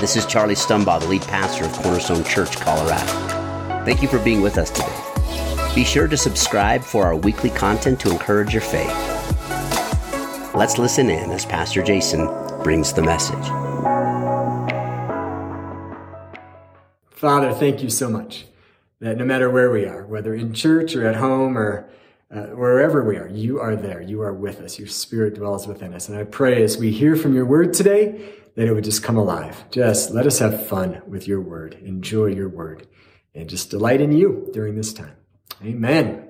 this is Charlie Stumbaugh, the lead pastor of Cornerstone Church, Colorado. Thank you for being with us today. Be sure to subscribe for our weekly content to encourage your faith. Let's listen in as Pastor Jason brings the message. Father, thank you so much that no matter where we are, whether in church or at home or uh, wherever we are, you are there. You are with us. Your spirit dwells within us. And I pray as we hear from your word today, it would just come alive. Just let us have fun with your word, enjoy your word, and just delight in you during this time. Amen.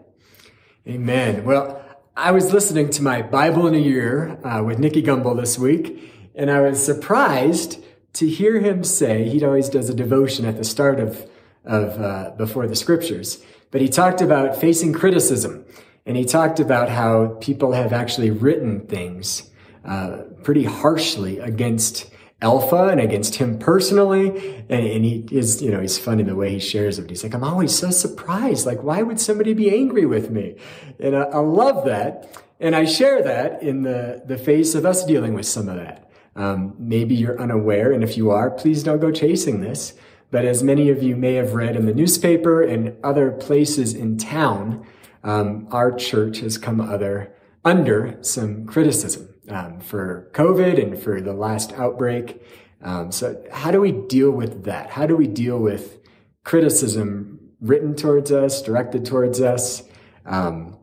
Amen. Well, I was listening to my Bible in a year uh, with Nicky Gumbel this week, and I was surprised to hear him say he always does a devotion at the start of of uh, before the scriptures, but he talked about facing criticism, and he talked about how people have actually written things uh, pretty harshly against Alpha and against him personally. And, and, he is, you know, he's funny the way he shares it. He's like, I'm always so surprised. Like, why would somebody be angry with me? And I, I love that. And I share that in the, the face of us dealing with some of that. Um, maybe you're unaware. And if you are, please don't go chasing this. But as many of you may have read in the newspaper and other places in town, um, our church has come other under some criticism um, for COVID and for the last outbreak. Um, so, how do we deal with that? How do we deal with criticism written towards us, directed towards us? Um,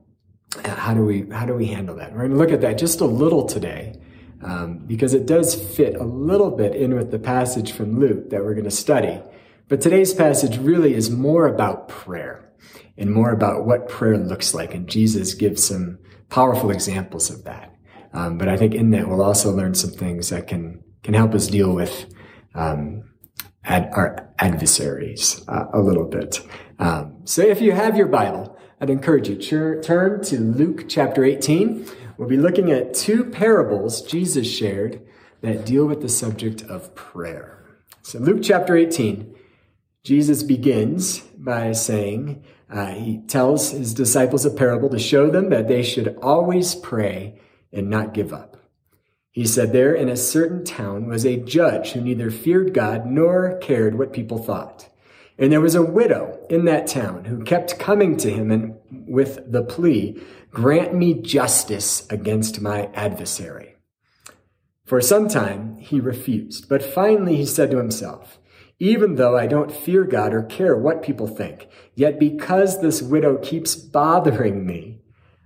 how do we how do we handle that? We're going to look at that just a little today. Um, because it does fit a little bit in with the passage from Luke that we're going to study. But today's passage really is more about prayer and more about what prayer looks like. And Jesus gives some powerful examples of that. Um, but I think in that we'll also learn some things that can can help us deal with um, ad, our adversaries uh, a little bit. Um, so if you have your Bible, I'd encourage you to turn to Luke chapter 18. We'll be looking at two parables Jesus shared that deal with the subject of prayer. So Luke chapter 18, Jesus begins by saying, uh, he tells his disciples a parable to show them that they should always pray and not give up. He said, There in a certain town was a judge who neither feared God nor cared what people thought. And there was a widow in that town who kept coming to him and with the plea, Grant me justice against my adversary. For some time he refused, but finally he said to himself, even though I don't fear God or care what people think, yet because this widow keeps bothering me,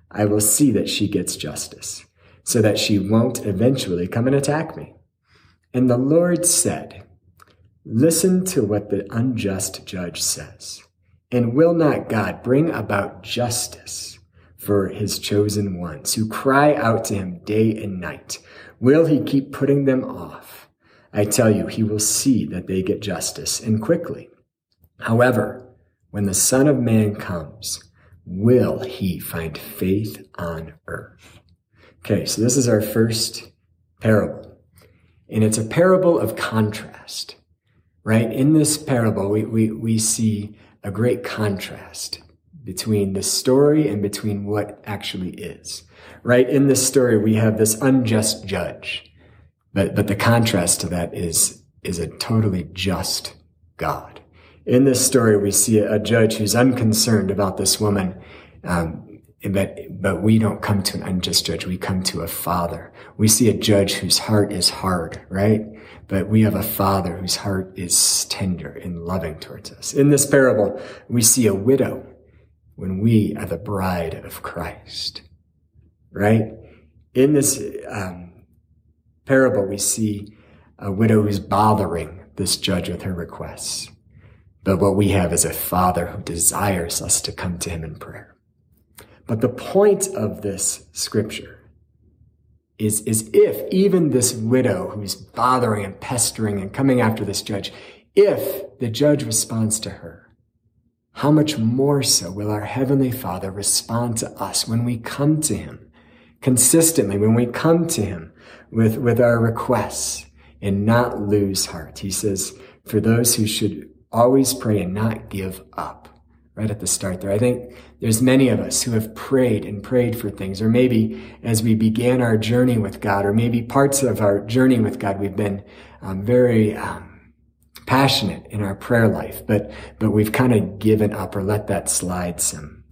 I will see that she gets justice so that she won't eventually come and attack me. And the Lord said, Listen to what the unjust judge says. And will not God bring about justice for his chosen ones who cry out to him day and night? Will he keep putting them off? I tell you, he will see that they get justice and quickly. However, when the Son of Man comes, will he find faith on earth? Okay, so this is our first parable. And it's a parable of contrast, right? In this parable, we, we, we see a great contrast between the story and between what actually is, right? In this story, we have this unjust judge, but, but the contrast to that is, is a totally just God. In this story, we see a judge who's unconcerned about this woman um, but, but we don't come to an unjust judge. We come to a father. We see a judge whose heart is hard, right? But we have a father whose heart is tender and loving towards us. In this parable, we see a widow when we are the bride of Christ, right? In this um, parable, we see a widow who's bothering this judge with her requests. But what we have is a father who desires us to come to him in prayer. But the point of this scripture is, is if even this widow who's bothering and pestering and coming after this judge, if the judge responds to her, how much more so will our Heavenly Father respond to us when we come to Him consistently, when we come to Him with, with our requests and not lose heart? He says, for those who should always pray and not give up right at the start there. I think there's many of us who have prayed and prayed for things, or maybe as we began our journey with God, or maybe parts of our journey with God, we've been um, very um, passionate in our prayer life, but, but we've kind of given up or let that slide some.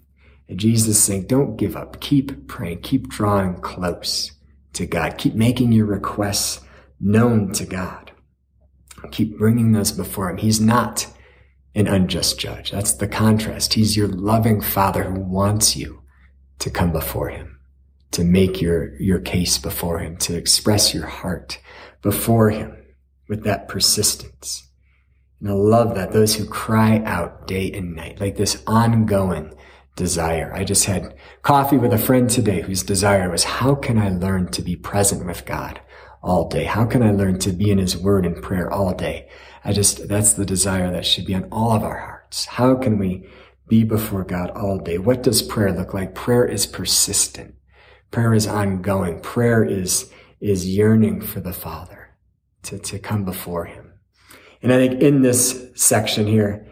And Jesus saying, don't give up. Keep praying. Keep drawing close to God. Keep making your requests known to God. Keep bringing those before Him. He's not an unjust judge. That's the contrast. He's your loving Father who wants you to come before Him, to make your, your case before Him, to express your heart before Him with that persistence. And I love that those who cry out day and night, like this ongoing desire. I just had coffee with a friend today whose desire was, how can I learn to be present with God all day? How can I learn to be in his word and prayer all day? I just, that's the desire that should be on all of our hearts. How can we be before God all day? What does prayer look like? Prayer is persistent. Prayer is ongoing. Prayer is, is yearning for the Father to, to come before him. And I think in this section here,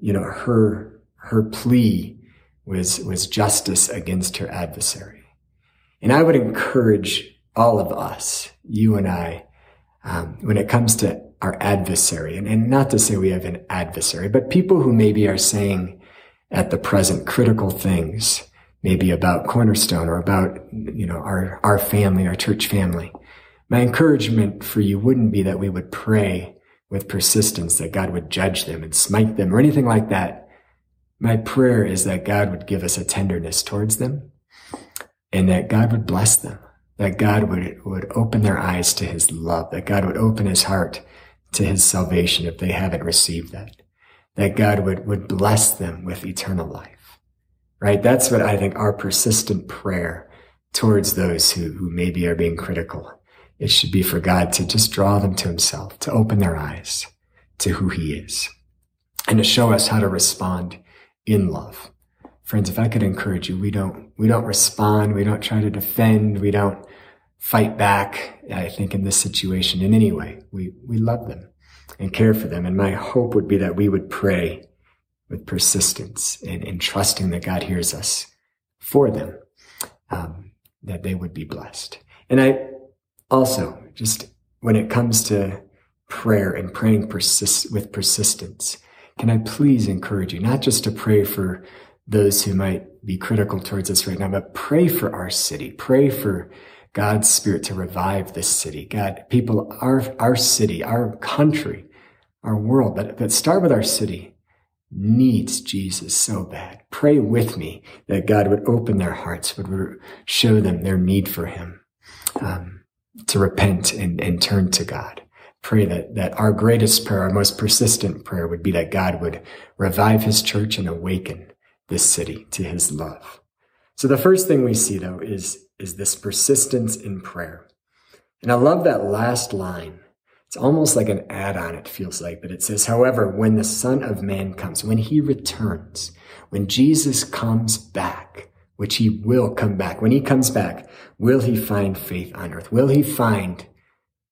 you know, her, her plea was, was justice against her adversary. And I would encourage all of us, you and I, um, when it comes to our adversary, and, and not to say we have an adversary, but people who maybe are saying at the present critical things, maybe about Cornerstone or about, you know, our, our family, our church family. My encouragement for you wouldn't be that we would pray with persistence that God would judge them and smite them or anything like that. My prayer is that God would give us a tenderness towards them and that God would bless them, that God would, would open their eyes to his love, that God would open his heart to his salvation if they haven't received that, that God would, would bless them with eternal life, right? That's what I think our persistent prayer towards those who, who maybe are being critical it should be for God to just draw them to himself, to open their eyes to who he is and to show us how to respond in love. Friends, if I could encourage you, we don't, we don't respond. We don't try to defend. We don't fight back. I think in this situation in any way, we, we love them and care for them. And my hope would be that we would pray with persistence and, and trusting that God hears us for them, um, that they would be blessed. And I, also, just when it comes to prayer and praying persist- with persistence, can I please encourage you not just to pray for those who might be critical towards us right now, but pray for our city. Pray for God's spirit to revive this city. God, people, our, our city, our country, our world, but, but start with our city needs Jesus so bad. Pray with me that God would open their hearts, would show them their need for him. Um, to repent and, and turn to God. Pray that, that our greatest prayer, our most persistent prayer would be that God would revive his church and awaken this city to his love. So the first thing we see though is, is this persistence in prayer. And I love that last line. It's almost like an add-on, it feels like, but it says, however, when the son of man comes, when he returns, when Jesus comes back, which he will come back. When he comes back, will he find faith on earth? Will he find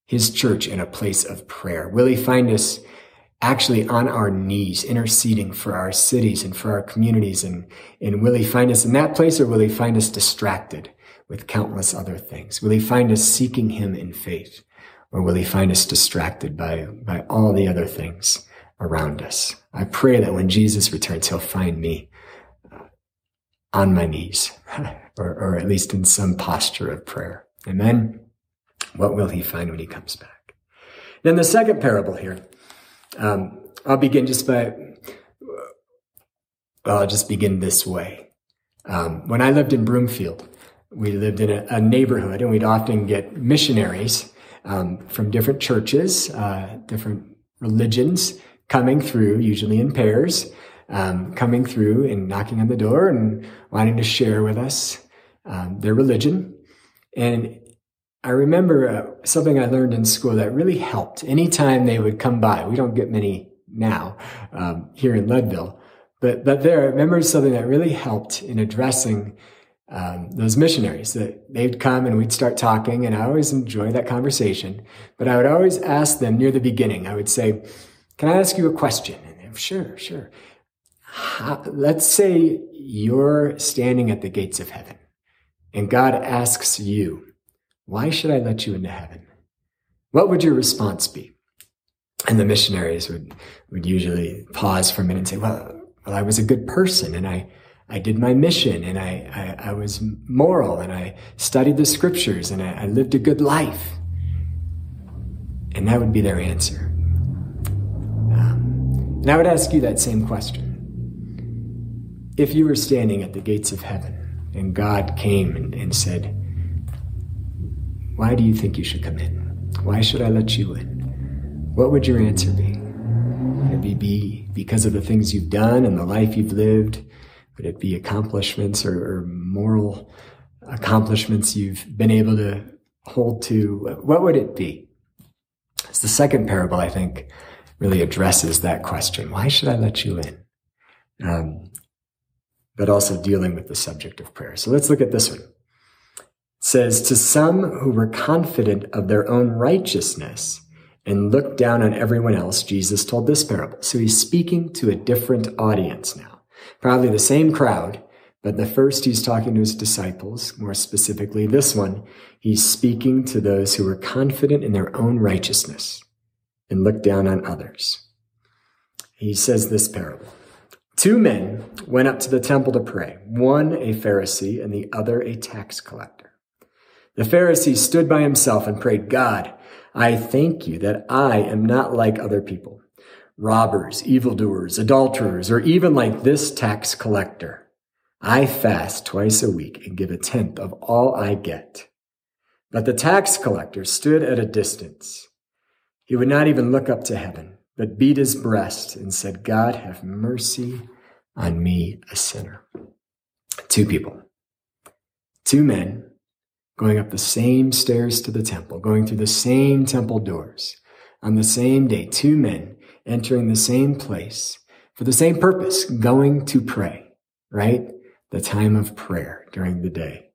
his church in a place of prayer? Will he find us actually on our knees, interceding for our cities and for our communities? And, and will he find us in that place or will he find us distracted with countless other things? Will he find us seeking him in faith? Or will he find us distracted by, by all the other things around us? I pray that when Jesus returns, he'll find me on my knees, or, or at least in some posture of prayer. Amen. what will he find when he comes back? Then the second parable here, um, I'll begin just by, well, I'll just begin this way. Um, when I lived in Broomfield, we lived in a, a neighborhood and we'd often get missionaries um, from different churches, uh, different religions coming through, usually in pairs um, coming through and knocking on the door and wanting to share with us um, their religion. And I remember uh, something I learned in school that really helped. Anytime they would come by, we don't get many now um, here in Leadville, but but there, I remember something that really helped in addressing um, those missionaries. That they'd come and we'd start talking, and I always enjoy that conversation. But I would always ask them near the beginning. I would say, "Can I ask you a question?" And sure, sure how, let's say you're standing at the gates of heaven and God asks you, why should I let you into heaven? What would your response be? And the missionaries would, would usually pause for a minute and say, well, well, I was a good person and I, I did my mission and I, I, I was moral and I studied the scriptures and I, I lived a good life. And that would be their answer. Um, and I would ask you that same question. If you were standing at the gates of heaven and God came and, and said, Why do you think you should come in? Why should I let you in? What would your answer be? Would it be because of the things you've done and the life you've lived? Would it be accomplishments or, or moral accomplishments you've been able to hold to? What would it be? It's the second parable, I think, really addresses that question. Why should I let you in? Um, but also dealing with the subject of prayer. So let's look at this one. It says, To some who were confident of their own righteousness and looked down on everyone else, Jesus told this parable. So he's speaking to a different audience now. Probably the same crowd, but the first he's talking to his disciples, more specifically this one, he's speaking to those who are confident in their own righteousness and look down on others. He says this parable. Two men went up to the temple to pray, one a Pharisee and the other a tax collector. The Pharisee stood by himself and prayed, God, I thank you that I am not like other people, robbers, evildoers, adulterers, or even like this tax collector. I fast twice a week and give a tenth of all I get. But the tax collector stood at a distance. He would not even look up to heaven, but beat his breast and said, God, have mercy on me, a sinner. Two people, two men going up the same stairs to the temple, going through the same temple doors on the same day, two men entering the same place for the same purpose, going to pray, right? the time of prayer during the day.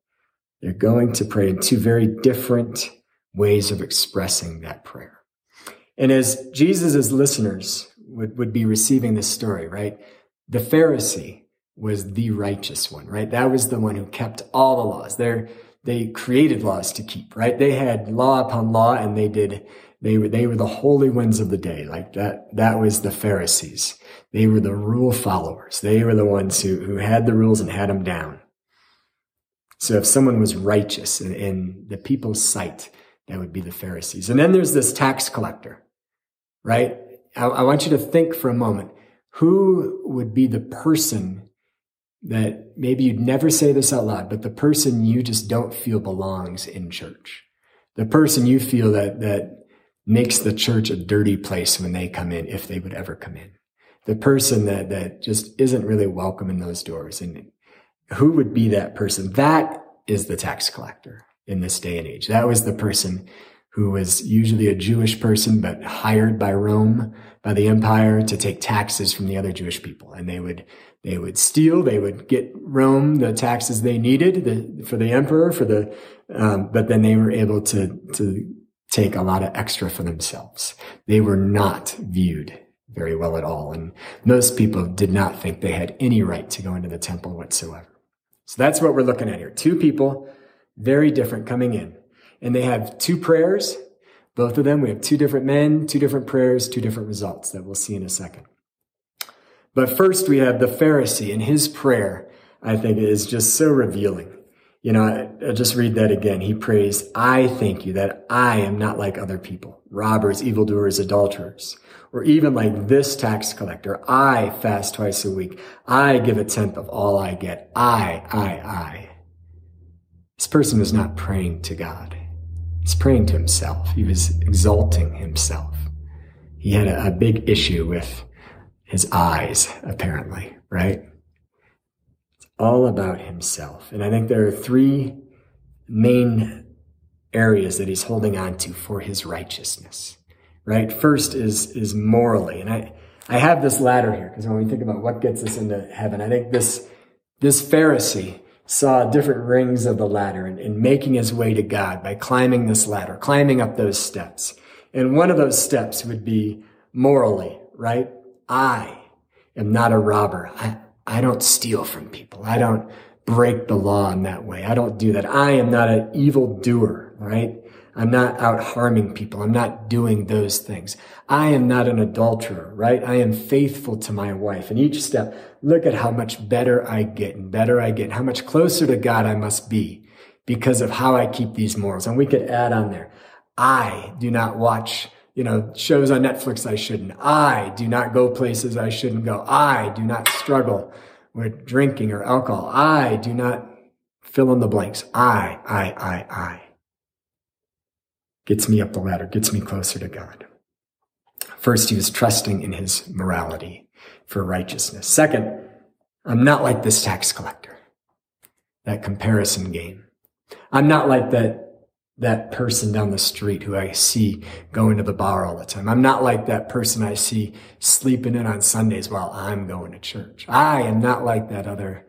They're going to pray in two very different ways of expressing that prayer. And as Jesus' listeners would, would be receiving this story, right? The Pharisee was the righteous one, right? That was the one who kept all the laws. They're, they created laws to keep, right? They had law upon law and they did, they were, they were the holy ones of the day. Like that, that was the Pharisees. They were the rule followers. They were the ones who, who had the rules and had them down. So if someone was righteous in, in the people's sight, that would be the Pharisees. And then there's this tax collector, right? I, I want you to think for a moment. Who would be the person that maybe you'd never say this out loud, but the person you just don't feel belongs in church? The person you feel that, that makes the church a dirty place when they come in, if they would ever come in the person that, that just isn't really welcome in those doors. And who would be that person? That is the tax collector in this day and age. That was the person who was usually a Jewish person, but hired by Rome, by the empire to take taxes from the other Jewish people. And they would, they would steal, they would get Rome the taxes they needed the, for the emperor, for the, um, but then they were able to, to take a lot of extra for themselves. They were not viewed very well at all. And most people did not think they had any right to go into the temple whatsoever. So that's what we're looking at here. Two people, very different coming in. And they have two prayers. Both of them, we have two different men, two different prayers, two different results that we'll see in a second. But first we have the Pharisee and his prayer, I think is just so revealing. You know, I, I just read that again. He prays, I thank you that I am not like other people, robbers, evildoers, adulterers or even like this tax collector. I fast twice a week. I give a tenth of all I get. I, I, I. This person was not praying to God. He's praying to himself. He was exalting himself. He had a, a big issue with his eyes, apparently, right? All about himself. And I think there are three main areas that he's holding on to for his righteousness right? First is, is morally. And I, I have this ladder here because when we think about what gets us into heaven, I think this, this Pharisee saw different rings of the ladder and, and making his way to God by climbing this ladder, climbing up those steps. And one of those steps would be morally, right? I am not a robber. I, I don't steal from people. I don't break the law in that way. I don't do that. I am not an evil doer, right? I'm not out harming people. I'm not doing those things. I am not an adulterer, right? I am faithful to my wife. And each step, look at how much better I get and better I get, how much closer to God I must be because of how I keep these morals. And we could add on there. I do not watch, you know, shows on Netflix I shouldn't. I do not go places I shouldn't go. I do not struggle with drinking or alcohol. I do not fill in the blanks. I, I, I, I. Gets me up the ladder, gets me closer to God. First, he was trusting in his morality for righteousness. Second, I'm not like this tax collector. That comparison game. I'm not like that that person down the street who I see going to the bar all the time. I'm not like that person I see sleeping in on Sundays while I'm going to church. I am not like that other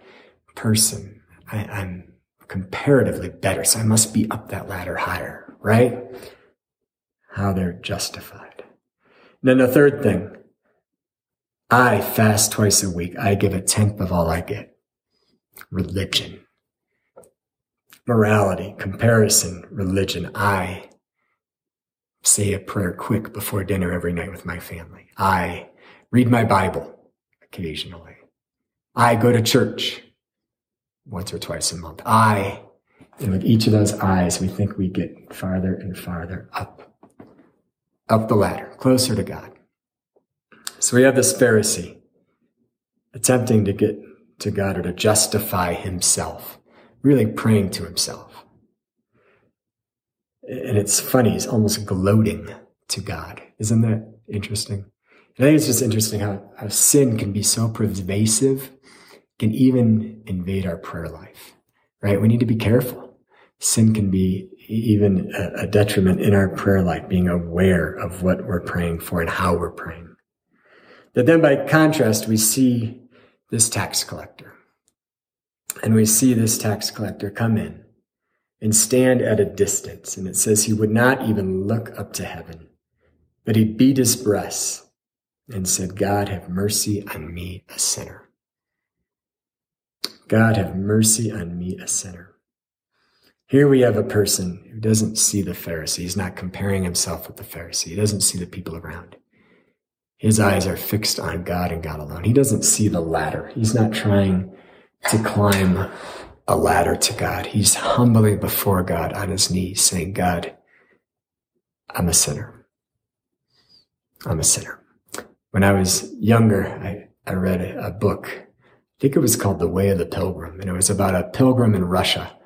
person. I, am comparatively better, so I must be up that ladder higher, right? How they're justified. And then the third thing, I fast twice a week. I give a tenth of all I get. Religion morality, comparison, religion. I say a prayer quick before dinner every night with my family. I read my Bible occasionally. I go to church once or twice a month. I, and with each of those eyes, we think we get farther and farther up, up the ladder, closer to God. So we have this Pharisee attempting to get to God or to justify himself really praying to himself. And it's funny, he's almost gloating to God. Isn't that interesting? And I think it's just interesting how, how sin can be so pervasive, can even invade our prayer life, right? We need to be careful. Sin can be even a, a detriment in our prayer life, being aware of what we're praying for and how we're praying. But then by contrast, we see this tax collector and we see this tax collector come in and stand at a distance. And it says he would not even look up to heaven, but he beat his breast and said, God, have mercy on me, a sinner. God, have mercy on me, a sinner. Here we have a person who doesn't see the Pharisee. He's not comparing himself with the Pharisee. He doesn't see the people around. His eyes are fixed on God and God alone. He doesn't see the ladder. He's not trying to climb a ladder to God. He's humbly before God on his knees saying, God, I'm a sinner. I'm a sinner. When I was younger, I, I read a, a book. I think it was called The Way of the Pilgrim. And it was about a pilgrim in Russia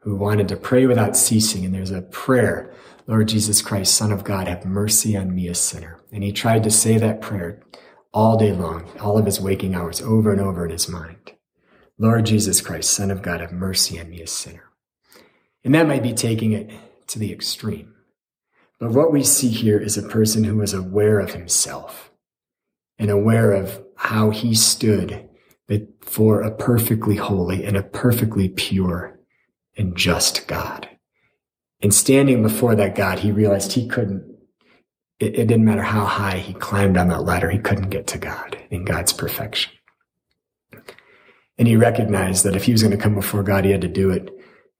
who wanted to pray without ceasing. And there's a prayer, Lord Jesus Christ, Son of God, have mercy on me, a sinner. And he tried to say that prayer all day long, all of his waking hours, over and over in his mind. Lord Jesus Christ, Son of God, have mercy on me, a sinner. And that might be taking it to the extreme. But what we see here is a person who is aware of himself and aware of how he stood before a perfectly holy and a perfectly pure and just God. And standing before that God, he realized he couldn't, it, it didn't matter how high he climbed on that ladder, he couldn't get to God in God's perfection. And he recognized that if he was going to come before God, he had to do it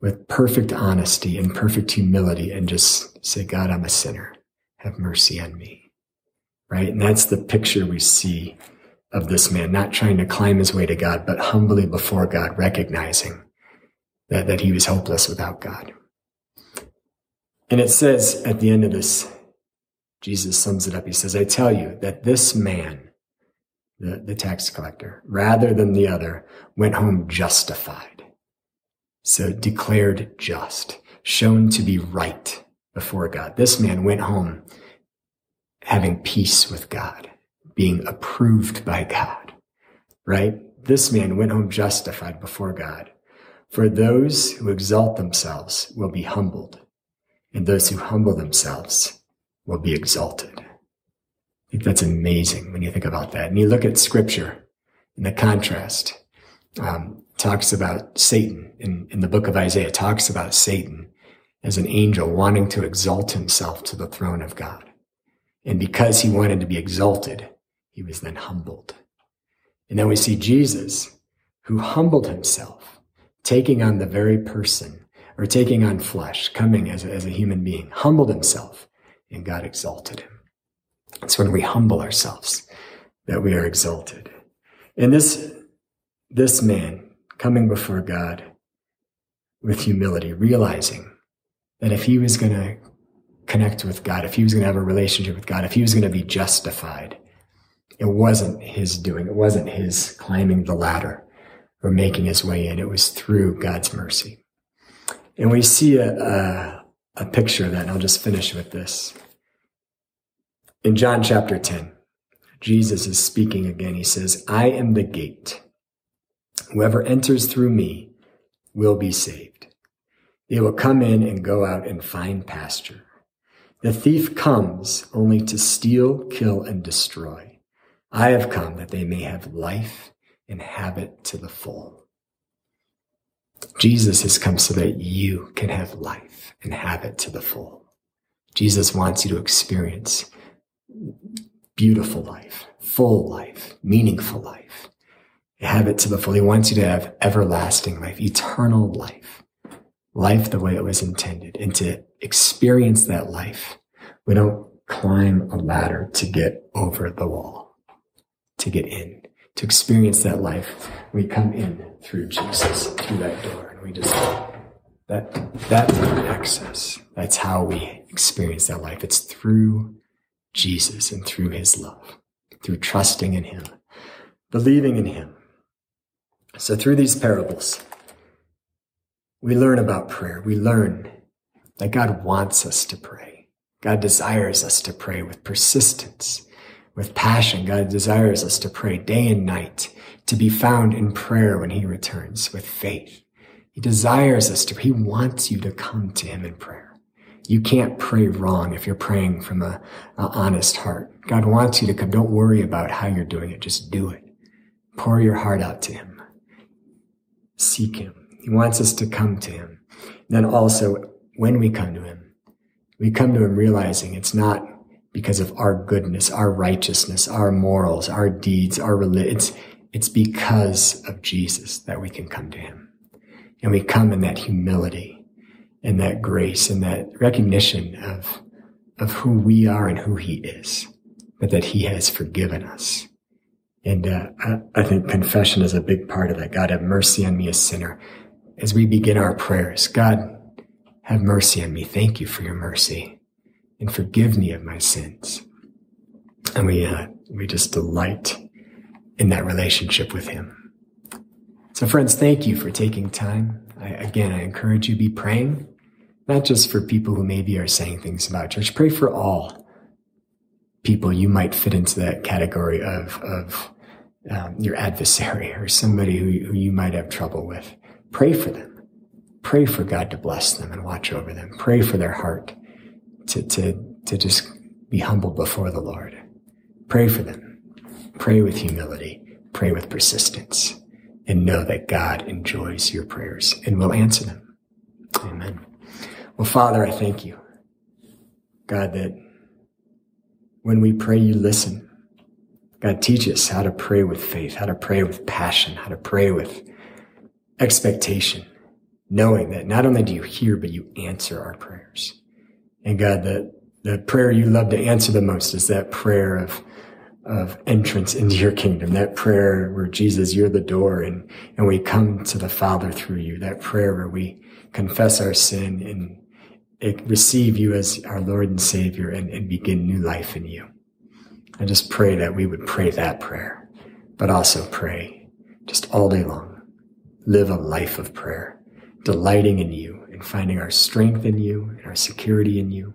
with perfect honesty and perfect humility and just say, God, I'm a sinner. Have mercy on me. Right? And that's the picture we see of this man, not trying to climb his way to God, but humbly before God, recognizing that, that he was hopeless without God. And it says at the end of this, Jesus sums it up. He says, I tell you that this man the, the tax collector, rather than the other, went home justified. So declared just, shown to be right before God. This man went home having peace with God, being approved by God, right? This man went home justified before God. For those who exalt themselves will be humbled, and those who humble themselves will be exalted. I think that's amazing when you think about that. And you look at scripture and the contrast. Um, talks about Satan in, in the book of Isaiah, talks about Satan as an angel wanting to exalt himself to the throne of God. And because he wanted to be exalted, he was then humbled. And then we see Jesus, who humbled himself, taking on the very person or taking on flesh, coming as a, as a human being, humbled himself, and God exalted him. It's when we humble ourselves that we are exalted. And this, this man coming before God with humility, realizing that if he was going to connect with God, if he was going to have a relationship with God, if he was going to be justified, it wasn't his doing. It wasn't his climbing the ladder or making his way in. It was through God's mercy. And we see a, a, a picture of that, and I'll just finish with this. In John chapter 10, Jesus is speaking again. He says, I am the gate. Whoever enters through me will be saved. They will come in and go out and find pasture. The thief comes only to steal, kill, and destroy. I have come that they may have life and have it to the full. Jesus has come so that you can have life and have it to the full. Jesus wants you to experience beautiful life, full life, meaningful life. Have it to the full. He wants you to have everlasting life, eternal life, life the way it was intended. And to experience that life, we don't climb a ladder to get over the wall, to get in to experience that life, we come in through Jesus, through that door, and we just that that's our access. That's how we experience that life. It's through Jesus and through his love, through trusting in him, believing in him. So through these parables, we learn about prayer. We learn that God wants us to pray. God desires us to pray with persistence with passion. God desires us to pray day and night, to be found in prayer when he returns with faith. He desires us to, he wants you to come to him in prayer. You can't pray wrong if you're praying from a, a honest heart. God wants you to come. Don't worry about how you're doing it. Just do it. Pour your heart out to him. Seek him. He wants us to come to him. then also, when we come to him, we come to him realizing it's not because of our goodness, our righteousness, our morals, our deeds, our religion. It's, it's because of Jesus that we can come to him. And we come in that humility and that grace and that recognition of, of who we are and who he is, but that he has forgiven us. And uh, I, I think confession is a big part of that. God, have mercy on me, a sinner. As we begin our prayers, God, have mercy on me. Thank you for your mercy and forgive me of my sins. And we, uh, we just delight in that relationship with him. So friends, thank you for taking time. I, again, I encourage you be praying, not just for people who maybe are saying things about church. Pray for all people you might fit into that category of, of um, your adversary or somebody who, who you might have trouble with. Pray for them. Pray for God to bless them and watch over them. Pray for their heart to, to, to just be humble before the Lord. Pray for them. Pray with humility. Pray with persistence. And know that God enjoys your prayers and will answer them. Amen. Well, Father, I thank you. God, that when we pray, you listen. God, teach us how to pray with faith, how to pray with passion, how to pray with expectation, knowing that not only do you hear, but you answer our prayers. And God, the, the prayer you love to answer the most is that prayer of, of entrance into your kingdom, that prayer where Jesus, you're the door and, and we come to the Father through you, that prayer where we confess our sin and receive you as our Lord and Savior and, and begin new life in you. I just pray that we would pray that prayer, but also pray just all day long. Live a life of prayer, delighting in you and finding our strength in you and our security in you.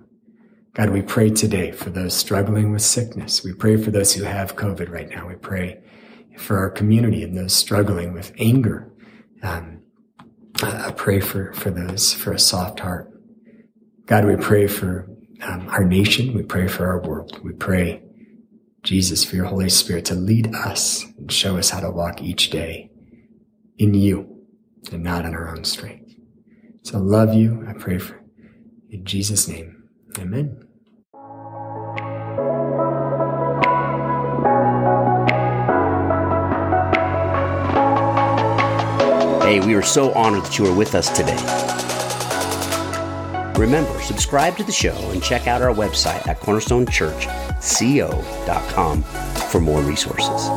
God, we pray today for those struggling with sickness. We pray for those who have COVID right now. We pray for our community and those struggling with anger. Um, I pray for, for those for a soft heart. God, we pray for um, our nation. We pray for our world. We pray, Jesus, for your Holy Spirit to lead us and show us how to walk each day in you and not in our own strength. So love you. I pray for in Jesus' name. Amen. Hey, we are so honored that you are with us today. Remember, subscribe to the show and check out our website at cornerstonechurchco.com for more resources.